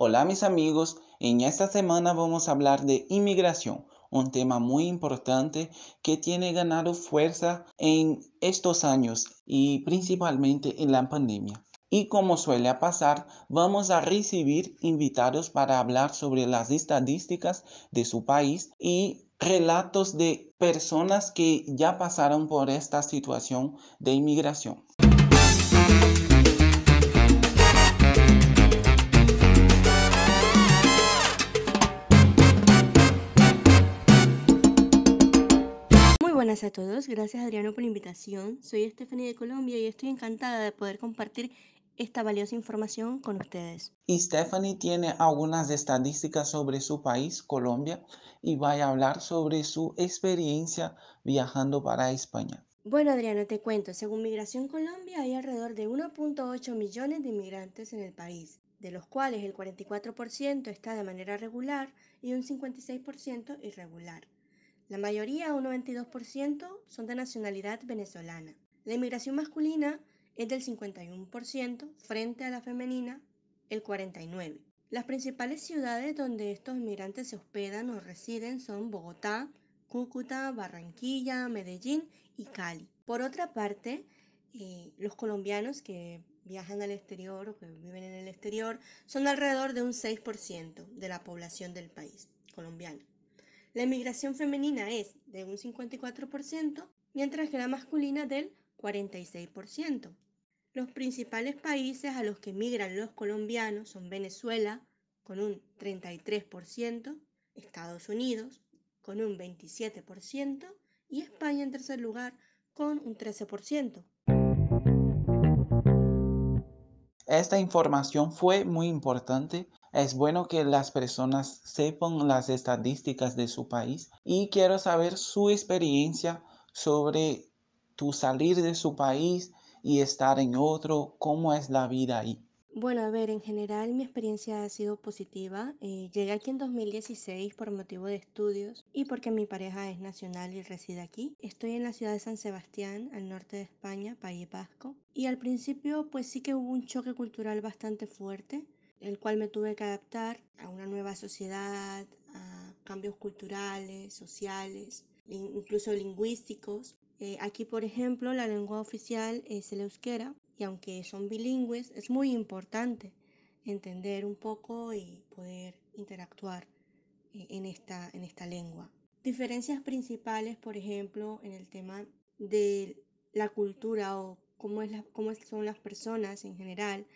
Hola mis amigos, en esta semana vamos a hablar de inmigración, un tema muy importante que tiene ganado fuerza en estos años y principalmente en la pandemia. Y como suele pasar, vamos a recibir invitados para hablar sobre las estadísticas de su país y relatos de personas que ya pasaron por esta situación de inmigración. Buenas a todos, gracias Adriano por la invitación. Soy Stephanie de Colombia y estoy encantada de poder compartir esta valiosa información con ustedes. Y Stephanie tiene algunas estadísticas sobre su país, Colombia, y va a hablar sobre su experiencia viajando para España. Bueno, Adriano, te cuento, según Migración Colombia hay alrededor de 1.8 millones de inmigrantes en el país, de los cuales el 44% está de manera regular y un 56% irregular. La mayoría, un 92%, son de nacionalidad venezolana. La inmigración masculina es del 51% frente a la femenina, el 49%. Las principales ciudades donde estos inmigrantes se hospedan o residen son Bogotá, Cúcuta, Barranquilla, Medellín y Cali. Por otra parte, eh, los colombianos que viajan al exterior o que viven en el exterior son alrededor de un 6% de la población del país colombiano. La inmigración femenina es de un 54%, mientras que la masculina del 46%. Los principales países a los que migran los colombianos son Venezuela, con un 33%, Estados Unidos, con un 27%, y España en tercer lugar, con un 13%. Esta información fue muy importante es bueno que las personas sepan las estadísticas de su país y quiero saber su experiencia sobre tu salir de su país y estar en otro, cómo es la vida ahí. Bueno, a ver, en general mi experiencia ha sido positiva. Eh, llegué aquí en 2016 por motivo de estudios y porque mi pareja es nacional y reside aquí. Estoy en la ciudad de San Sebastián, al norte de España, País Vasco. Y al principio pues sí que hubo un choque cultural bastante fuerte el cual me tuve que adaptar a una nueva sociedad, a cambios culturales, sociales, incluso lingüísticos. Eh, aquí, por ejemplo, la lengua oficial es el euskera y aunque son bilingües, es muy importante entender un poco y poder interactuar eh, en, esta, en esta lengua. Diferencias principales, por ejemplo, en el tema de la cultura o cómo, es cómo son las personas en general,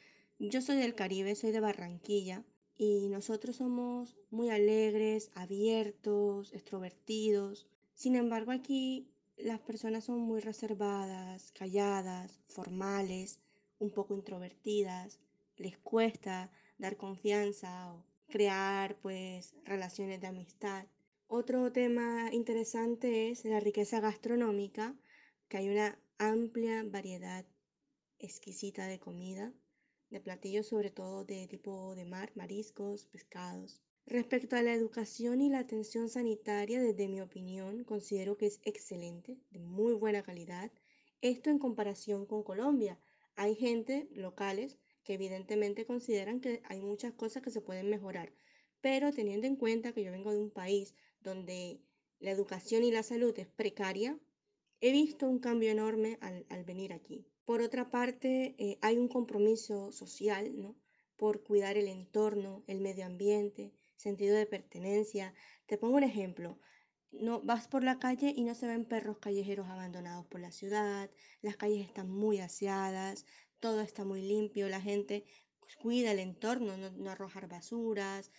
yo soy del Caribe, soy de Barranquilla y nosotros somos muy alegres, abiertos, extrovertidos. Sin embargo, aquí las personas son muy reservadas, calladas, formales, un poco introvertidas. Les cuesta dar confianza o crear pues relaciones de amistad. Otro tema interesante es la riqueza gastronómica, que hay una amplia variedad exquisita de comida de platillos sobre todo de tipo de mar, mariscos, pescados. Respecto a la educación y la atención sanitaria, desde mi opinión, considero que es excelente, de muy buena calidad. Esto en comparación con Colombia. Hay gente locales que evidentemente consideran que hay muchas cosas que se pueden mejorar, pero teniendo en cuenta que yo vengo de un país donde la educación y la salud es precaria, he visto un cambio enorme al, venir aquí. Por otra parte, eh, hay un compromiso social, ¿no? Por cuidar el entorno, el medio ambiente, sentido de pertenencia. Te pongo un ejemplo. No, vas por la calle y no se ven perros callejeros abandonados por la ciudad, las calles están muy aseadas, todo está muy limpio, la gente cuida el entorno, no, arrojar basuras,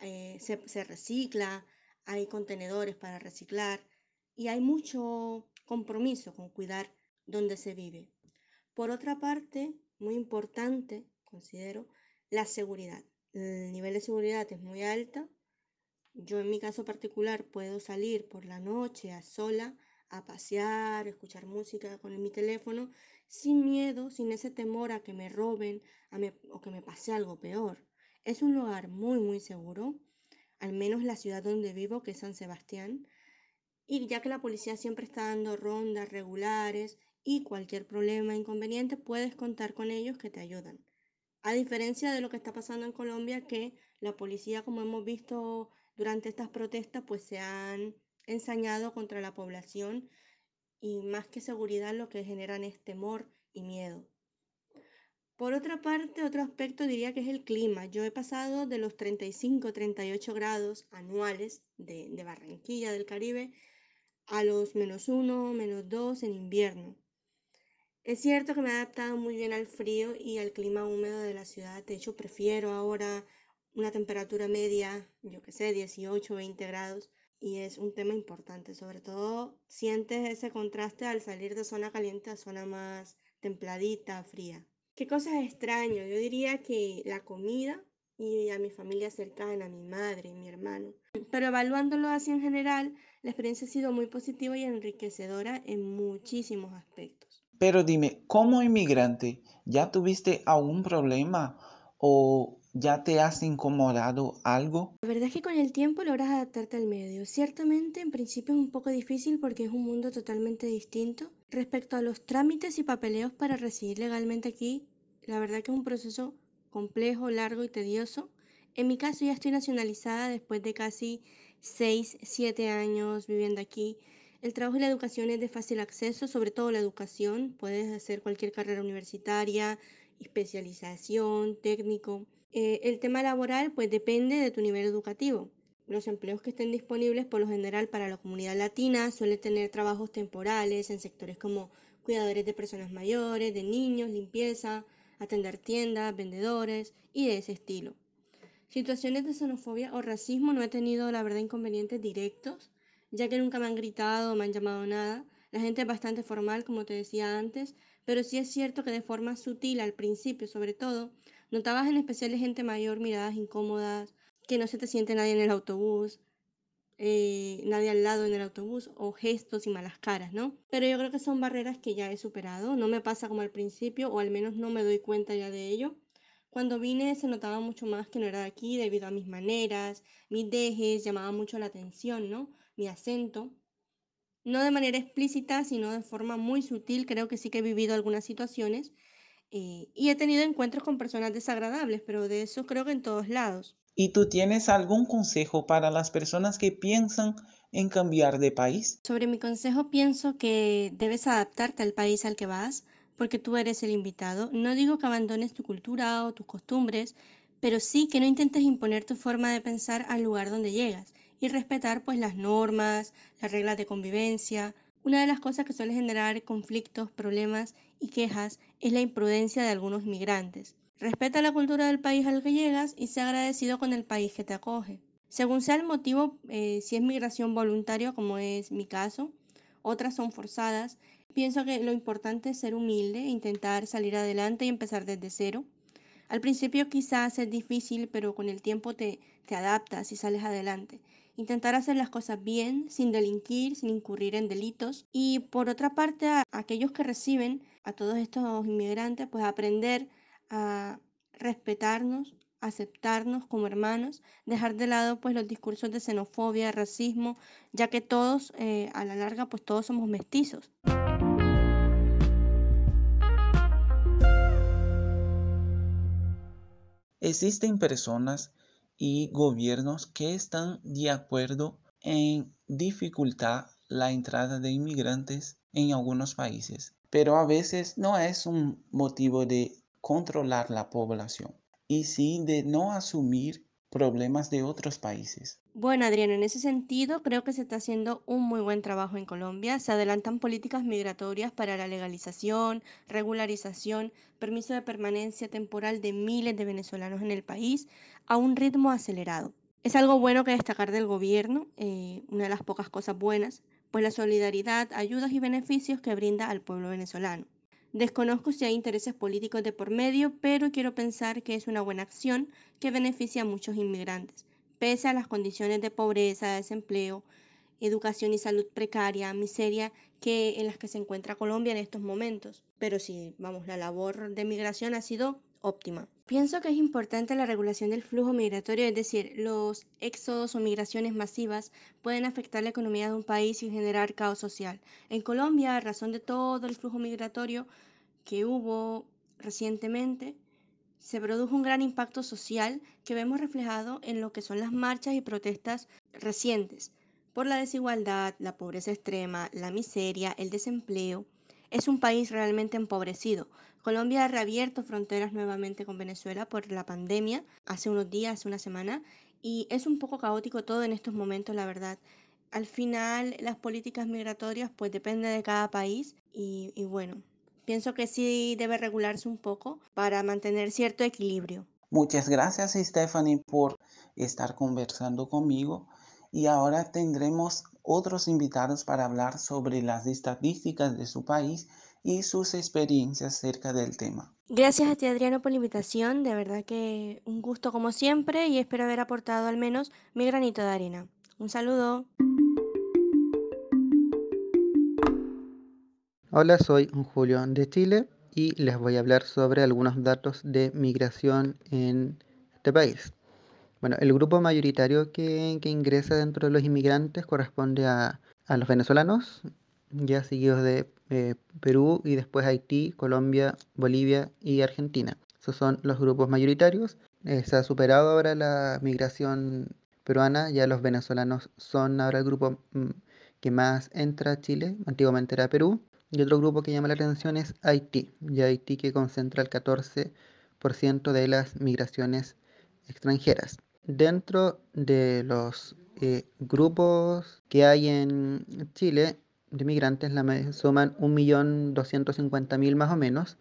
eh, se recicla, hay contenedores para reciclar y hay mucho compromiso con cuidar donde se vive. Por otra parte, muy importante, considero, la seguridad. El nivel de seguridad es muy alta. Yo en mi caso particular puedo salir por la noche a sola a pasear, escuchar música con mi teléfono, sin miedo, sin ese temor a que me roben o que me pase algo peor. Es un lugar muy, muy seguro, al menos la ciudad donde vivo, que es San Sebastián, y ya que la policía siempre está dando rondas regulares y cualquier problema, inconveniente, puedes contar con ellos que te ayudan. A diferencia de lo que está pasando en Colombia, que la policía, como hemos visto durante estas protestas, pues se han ensañado contra la población y más que seguridad lo que generan es temor y miedo. Por otra parte, otro aspecto diría que es el clima. Yo he pasado de los 35, 38 grados anuales de, de Barranquilla, del Caribe, a los menos uno, menos dos en invierno. Es cierto que me he adaptado muy bien al frío y al clima húmedo de la ciudad. De hecho, prefiero ahora una temperatura media, yo que sé, 18, 20 grados. Y es un tema importante. Sobre todo, sientes ese contraste al salir de zona caliente a zona más templadita, fría. ¿Qué cosas extraño? Yo diría que la comida y a mi familia cercana, mi madre, mi hermano. Pero evaluándolo así en general, la experiencia ha sido muy positiva y enriquecedora en muchísimos aspectos. Pero dime, como inmigrante, ¿ya tuviste algún problema o ya te has incomodado algo? La verdad es que con el tiempo logras adaptarte al medio. Ciertamente, en principio es un poco difícil porque es un mundo totalmente distinto. Respecto a los trámites y papeleos para residir legalmente aquí, la verdad que es un proceso complejo, largo y tedioso. En mi caso ya estoy nacionalizada después de casi 6, 7 años viviendo aquí. El trabajo y la educación es de fácil acceso, sobre todo la educación. Puedes hacer cualquier carrera universitaria, especialización, técnico. Eh, el tema laboral pues depende de tu nivel educativo. Los empleos que estén disponibles por lo general para la comunidad latina suelen tener trabajos temporales en sectores como cuidadores de personas mayores, de niños, limpieza, atender tiendas, vendedores y de ese estilo. Situaciones de xenofobia o racismo no he tenido la verdad inconvenientes directos, ya que nunca me han gritado o me han llamado nada. La gente es bastante formal, como te decía antes, pero sí es cierto que de forma sutil al principio, sobre todo, notabas en especial de gente mayor miradas incómodas, que no se te siente nadie en el autobús, eh, nadie al lado en el autobús o gestos y malas caras, ¿no? Pero yo creo que son barreras que ya he superado, no me pasa como al principio o al menos no me doy cuenta ya de ello. Cuando vine se notaba mucho más que no era de aquí debido a mis maneras, mis dejes, llamaba mucho la atención, ¿no? Mi acento. No de manera explícita, sino de forma muy sutil, creo que sí que he vivido algunas situaciones eh, y he tenido encuentros con personas desagradables, pero de eso creo que en todos lados. ¿Y tú tienes algún consejo para las personas que piensan en cambiar de país? Sobre mi consejo pienso que debes adaptarte al país al que vas, porque tú eres el invitado. No digo que abandones tu cultura o tus costumbres, pero sí que no intentes imponer tu forma de pensar al lugar donde llegas y respetar pues las normas, las reglas de convivencia. Una de las cosas que suele generar conflictos, problemas y quejas es la imprudencia de algunos migrantes. Respeta la cultura del país al que llegas y sea agradecido con el país que te acoge. Según sea el motivo, eh, si es migración voluntaria, como es mi caso, otras son forzadas, pienso que lo importante es ser humilde, intentar salir adelante y empezar desde cero. Al principio quizás es difícil, pero con el tiempo te, te adaptas y sales adelante. Intentar hacer las cosas bien, sin delinquir, sin incurrir en delitos. Y por otra parte, a aquellos que reciben a todos estos inmigrantes, pues aprender respetarnos, aceptarnos como hermanos, dejar de lado pues los discursos de xenofobia, racismo, ya que todos eh, a la larga pues todos somos mestizos. Existen personas y gobiernos que están de acuerdo en dificultar la entrada de inmigrantes en algunos países, pero a veces no es un motivo de controlar la población y sí de no asumir problemas de otros países. Bueno, Adrián, en ese sentido creo que se está haciendo un muy buen trabajo en Colombia. Se adelantan políticas migratorias para la legalización, regularización, permiso de permanencia temporal de miles de venezolanos en el país a un ritmo acelerado. Es algo bueno que destacar del gobierno, eh, una de las pocas cosas buenas, pues la solidaridad, ayudas y beneficios que brinda al pueblo venezolano. Desconozco si hay intereses políticos de por medio, pero quiero pensar que es una buena acción que beneficia a muchos inmigrantes, pese a las condiciones de pobreza, desempleo, educación y salud precaria, miseria que en las que se encuentra Colombia en estos momentos. Pero sí, vamos, la labor de migración ha sido óptima. Pienso que es importante la regulación del flujo migratorio, es decir, los éxodos o migraciones masivas pueden afectar la economía de un país y generar caos social. En Colombia, a razón de todo el flujo migratorio que hubo recientemente, se produjo un gran impacto social que vemos reflejado en lo que son las marchas y protestas recientes por la desigualdad, la pobreza extrema, la miseria, el desempleo. Es un país realmente empobrecido. Colombia ha reabierto fronteras nuevamente con Venezuela por la pandemia hace unos días, hace una semana, y es un poco caótico todo en estos momentos, la verdad. Al final, las políticas migratorias pues dependen de cada país y, y bueno, pienso que sí debe regularse un poco para mantener cierto equilibrio. Muchas gracias, Stephanie, por estar conversando conmigo. Y ahora tendremos otros invitados para hablar sobre las estadísticas de su país y sus experiencias acerca del tema. Gracias a ti, Adriano, por la invitación. De verdad que un gusto como siempre y espero haber aportado al menos mi granito de arena. Un saludo. Hola, soy Julio de Chile y les voy a hablar sobre algunos datos de migración en este país. Bueno, el grupo mayoritario que, ingresa dentro de los inmigrantes corresponde a, a los venezolanos, ya seguidos de eh, Perú y después Haití, Colombia, Bolivia y Argentina. Esos son los grupos mayoritarios. Eh, se ha superado ahora la migración peruana, ya los venezolanos son ahora el grupo mm, que más entra a Chile, antiguamente era Perú, y otro grupo que llama la atención es Haití, y Haití que concentra el 14% de las migraciones extranjeras. Dentro de los eh, grupos que hay en Chile de migrantes la suman 1.250.000 más o menos,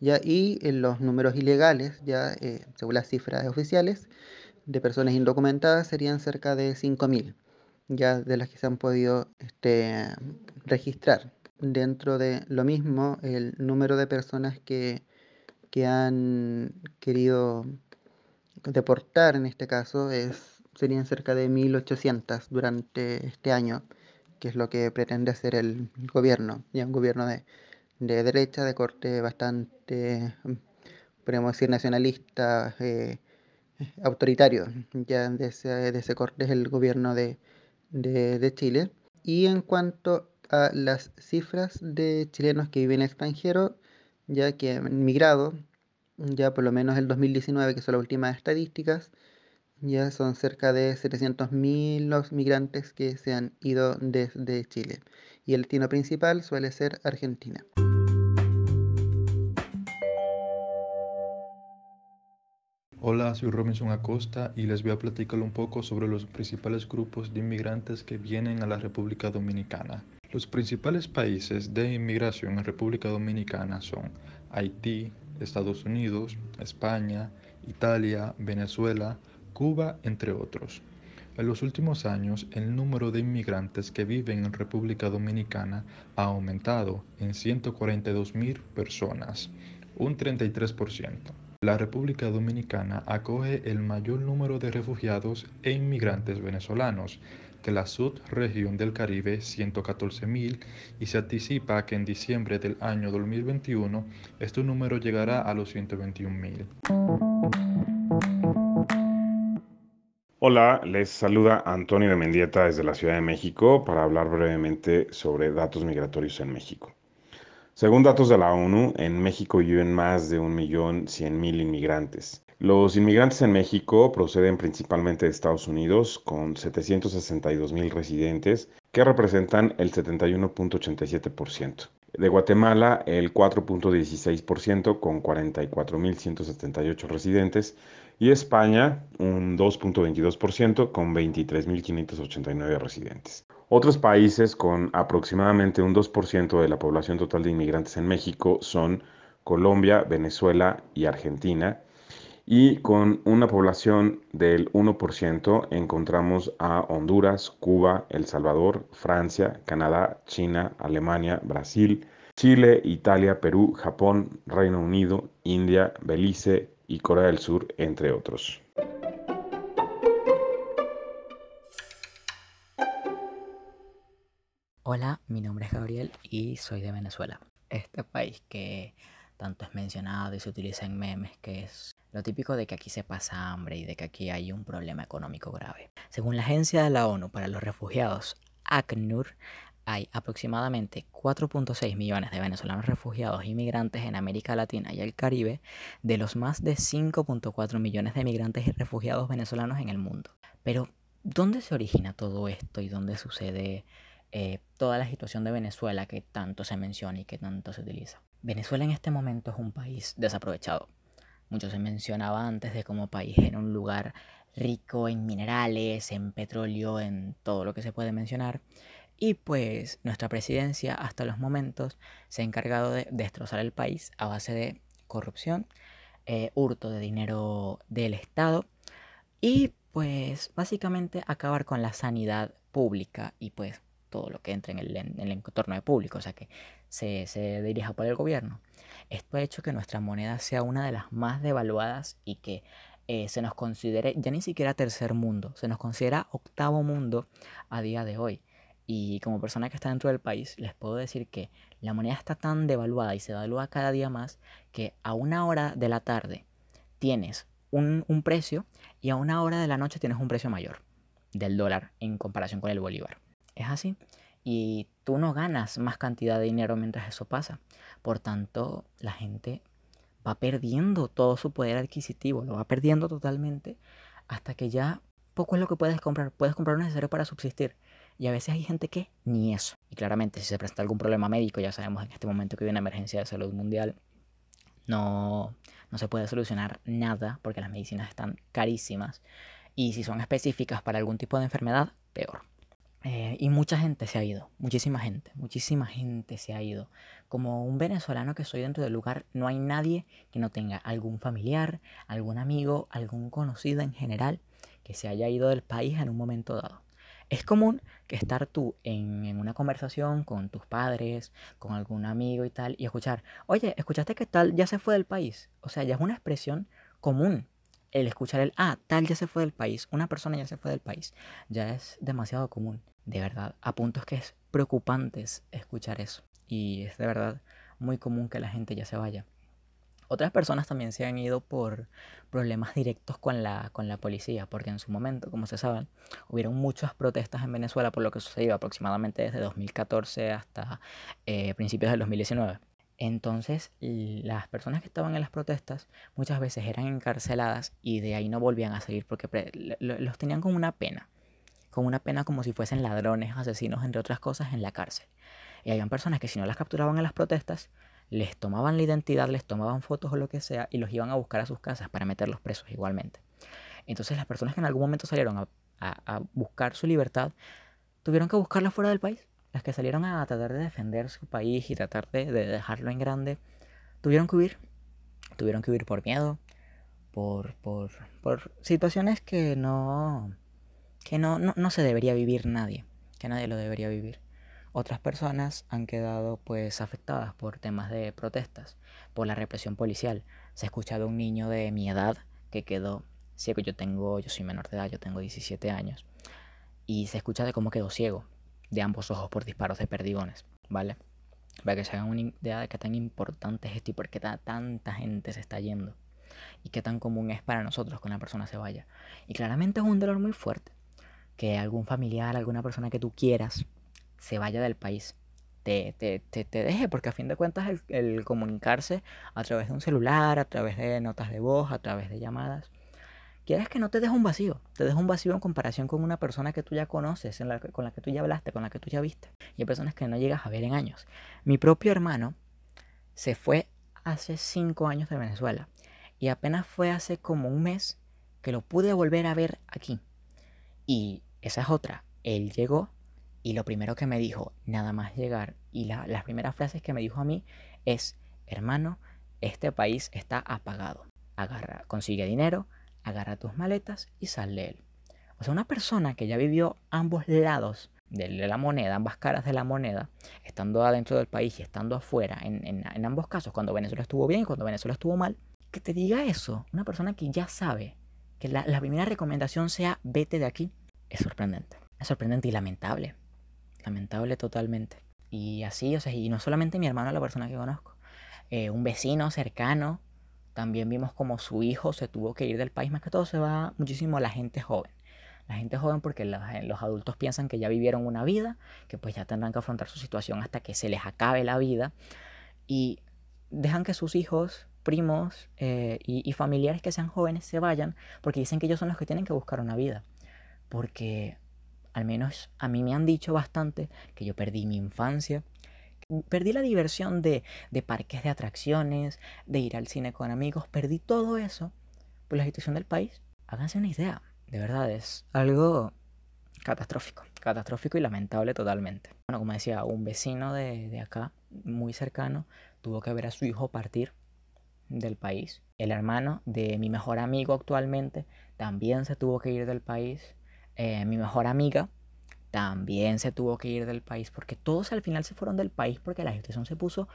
ya, y en los números ilegales, ya eh, según las cifras oficiales, de personas indocumentadas serían cerca de 5.000, ya de las que se han podido este, registrar. Dentro de lo mismo, el número de personas que, que han querido deportar en este caso es, serían cerca de 1.800 durante este año, que es lo que pretende hacer el gobierno, ya un gobierno de, de derecha, de corte bastante, podemos decir, nacionalista, eh, autoritario, ya de ese, corte es el gobierno de, de, de Chile. Y en cuanto a las cifras de chilenos que viven en extranjero, ya que han migrado, ya por lo menos el 2019, que son las últimas estadísticas, ya son cerca de 700.000 los migrantes que se han ido desde Chile. Y el destino principal suele ser Argentina. Hola, soy Robinson Acosta y les voy a platicar un poco sobre los principales grupos de inmigrantes que vienen a la República Dominicana. Los principales países de inmigración en República Dominicana son Haití, Estados Unidos, España, Italia, Venezuela, Cuba, entre otros. En los últimos años, el número de inmigrantes que viven en República Dominicana ha aumentado en 142 mil personas, un 33%. La República Dominicana acoge el mayor número de refugiados e inmigrantes venezolanos, que la subregión del Caribe 114.000 y se anticipa que en diciembre del año 2021 este número llegará a los 121.000. Hola, les saluda Antonio de Mendieta desde la Ciudad de México para hablar brevemente sobre datos migratorios en México. Según datos de la ONU, en México viven más de 1.100.000 inmigrantes. Los inmigrantes en México proceden principalmente de Estados Unidos, con 762 mil residentes, que representan el 71.87%. De Guatemala, el 4.16%, con 44.178 residentes. Y España, un 2.22%, con 23.589 residentes. Otros países con aproximadamente un 2% de la población total de inmigrantes en México son Colombia, Venezuela y Argentina y con una población del 1% encontramos a Honduras, Cuba, El Salvador, Francia, Canadá, China, Alemania, Brasil, Chile, Italia, Perú, Japón, Reino Unido, India, Belice y Corea del Sur, entre otros. Hola, mi nombre es Gabriel y soy de Venezuela. Este país que tanto es mencionado y se utiliza en memes, que es lo típico de que aquí se pasa hambre y de que aquí hay un problema económico grave. Según la Agencia de la ONU para los Refugiados, ACNUR, hay aproximadamente 4.6 millones de venezolanos refugiados e inmigrantes en América Latina y el Caribe, de los más de 5.4 millones de migrantes y refugiados venezolanos en el mundo. Pero, ¿dónde se origina todo esto y dónde sucede eh, toda la situación de Venezuela que tanto se menciona y que tanto se utiliza? Venezuela en este momento es un país desaprovechado. Mucho se mencionaba antes de como país era un lugar rico en minerales, en petróleo, en todo lo que se puede mencionar. Y pues nuestra presidencia hasta los momentos se ha encargado de destrozar el país a base de corrupción, eh, hurto de dinero del Estado y pues básicamente acabar con la sanidad pública y pues todo lo que entre en el, en el entorno de público, o sea que se, se dirija por el gobierno. Esto ha hecho que nuestra moneda sea una de las más devaluadas y que eh, se nos considere ya ni siquiera tercer mundo, se nos considera octavo mundo a día de hoy. Y como persona que está dentro del país, les puedo decir que la moneda está tan devaluada y se devalúa cada día más que a una hora de la tarde tienes un, un precio y a una hora de la noche tienes un precio mayor del dólar en comparación con el bolívar. Es así. Y tú no ganas más cantidad de dinero mientras eso pasa. Por tanto, la gente va perdiendo todo su poder adquisitivo, lo va perdiendo totalmente hasta que ya poco es lo que puedes comprar. Puedes comprar lo necesario para subsistir. Y a veces hay gente que ni eso. Y claramente si se presenta algún problema médico, ya sabemos en este momento que hay una emergencia de salud mundial, no, no se puede solucionar nada porque las medicinas están carísimas. Y si son específicas para algún tipo de enfermedad, peor. Eh, y mucha gente se ha ido, muchísima gente, muchísima gente se ha ido. Como un venezolano que soy dentro del lugar, no hay nadie que no tenga algún familiar, algún amigo, algún conocido en general que se haya ido del país en un momento dado. Es común que estar tú en, una conversación con tus padres, con algún amigo y tal, y escuchar, oye, ¿escuchaste que tal ya se fue del país? O sea, ya es una expresión común el escuchar el, ah, tal ya se fue del país, una persona ya se fue del país, ya es demasiado común, de verdad, a puntos que es preocupante escuchar eso. Y es de verdad muy común que la gente ya se vaya. Otras personas también se han ido por problemas directos con la, con la policía, porque en su momento, como se saben, hubieron muchas protestas en Venezuela por lo que sucedió aproximadamente desde 2014 hasta eh, principios del 2019. Entonces, las personas que estaban en las protestas muchas veces eran encarceladas y de ahí no volvían a salir porque los tenían con una pena, con una pena como si fuesen ladrones, asesinos, entre otras cosas, en la cárcel. Y habían personas que si no las capturaban en las protestas, les tomaban la identidad, les tomaban fotos o lo que sea y los iban a buscar a sus casas para meterlos presos igualmente. Entonces las personas que en algún momento salieron a, buscar su libertad, tuvieron que buscarla fuera del país. Las que salieron a tratar de defender su país y tratar de, dejarlo en grande, tuvieron que huir. Tuvieron que huir por miedo, por, por, por situaciones que no, que no, no, no se debería vivir nadie, que nadie lo debería vivir. Otras personas han quedado pues afectadas por temas de protestas, por la represión policial. Se ha escuchado un niño de mi edad que quedó ciego. Yo tengo, yo soy menor de edad, yo tengo 17 años. Y se escucha de cómo quedó ciego de ambos ojos por disparos de perdigones, ¿vale? Para que se hagan una idea de qué tan importante es esto y por qué tanta gente se está yendo. Y qué tan común es para nosotros que una persona se vaya. Y claramente es un dolor muy fuerte. Que algún familiar, alguna persona que tú quieras, se vaya del país, te, te, te, deje, porque a fin de cuentas el, el, comunicarse a través de un celular, a través de notas de voz, a través de llamadas, quieres que no te deje un vacío, te deja un vacío en comparación con una persona que tú ya conoces, en la, con la que tú ya hablaste, con la que tú ya viste, y hay personas que no llegas a ver en años. Mi propio hermano se fue hace cinco años de Venezuela y apenas fue hace como un mes que lo pude volver a ver aquí. Y esa es otra, él llegó y lo primero que me dijo, nada más llegar, y las primeras frases que me dijo a mí es, hermano, este país está apagado. Agarra, consigue dinero, agarra tus maletas y sal de él. O sea, una persona que ya vivió ambos lados de la moneda, ambas caras de la moneda, estando adentro del país y estando afuera, en, ambos casos, cuando Venezuela estuvo bien y cuando Venezuela estuvo mal, que te diga eso, una persona que ya sabe que la, la primera recomendación sea vete de aquí, es sorprendente. Es sorprendente y lamentable lamentable totalmente. Y así, o sea, y no solamente mi hermano, la persona que conozco, eh, un vecino cercano, también vimos como su hijo se tuvo que ir del país, más que todo se va muchísimo la gente joven. La gente joven porque los adultos piensan que ya vivieron una vida, que pues ya tendrán que afrontar su situación hasta que se les acabe la vida y dejan que sus hijos, primos eh, y familiares que sean jóvenes se vayan porque dicen que ellos son los que tienen que buscar una vida. Porque al menos a mí me han dicho bastante que yo perdí mi infancia, perdí la diversión de, de, parques de atracciones, de ir al cine con amigos, perdí todo eso por la situación del país. Háganse una idea, de verdad es algo catastrófico, catastrófico y lamentable totalmente. Bueno, como decía, un vecino de, de acá, muy cercano, tuvo que ver a su hijo partir del país. El hermano de mi mejor amigo actualmente también se tuvo que ir del país. Eh, mi mejor amiga también se tuvo que ir del país porque todos al final se fueron del país porque la situación se puso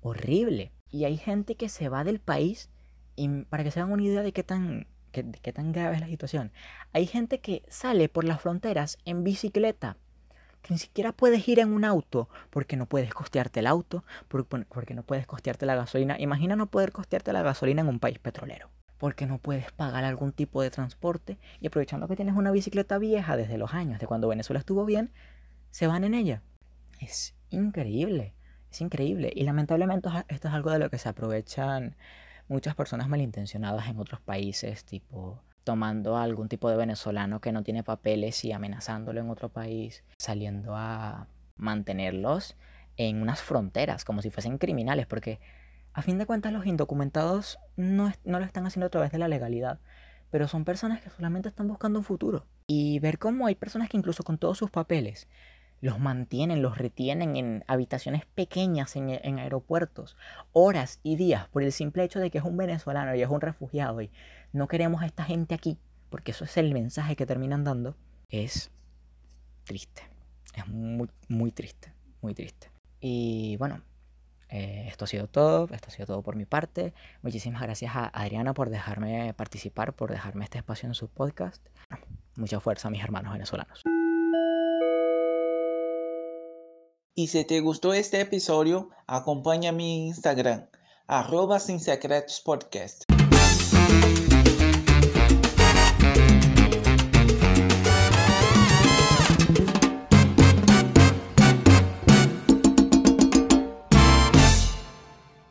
horrible. Y hay gente que se va del país y para que se hagan una idea de qué tan qué, tan grave es la situación. Hay gente que sale por las fronteras en bicicleta, que ni siquiera puedes ir en un auto porque no puedes costearte el auto, porque no puedes costearte la gasolina. Imagina no poder costearte la gasolina en un país petrolero. Porque no puedes pagar algún tipo de transporte y aprovechando que tienes una bicicleta vieja desde los años de cuando Venezuela estuvo bien, se van en ella. Es increíble, es increíble. Y lamentablemente esto es algo de lo que se aprovechan muchas personas malintencionadas en otros países, tipo tomando a algún tipo de venezolano que no tiene papeles y amenazándolo en otro país, saliendo a mantenerlos en unas fronteras, como si fuesen criminales, porque a fin de cuentas los indocumentados no, no lo están haciendo a través de la legalidad, pero son personas que solamente están buscando un futuro. Y ver cómo hay personas que incluso con todos sus papeles los mantienen, los retienen en habitaciones pequeñas en, aeropuertos, horas y días, por el simple hecho de que es un venezolano y es un refugiado y no queremos a esta gente aquí, porque eso es el mensaje que terminan dando, es triste. Es muy, muy triste, muy triste. Y bueno, eh, esto ha sido todo, esto ha sido todo por mi parte. Muchísimas gracias a Adriana por dejarme participar, por dejarme este espacio en su podcast. mucha fuerza mis hermanos venezolanos. Y si te gustó este episodio, acompaña mi Instagram, arroba sin secretos podcast.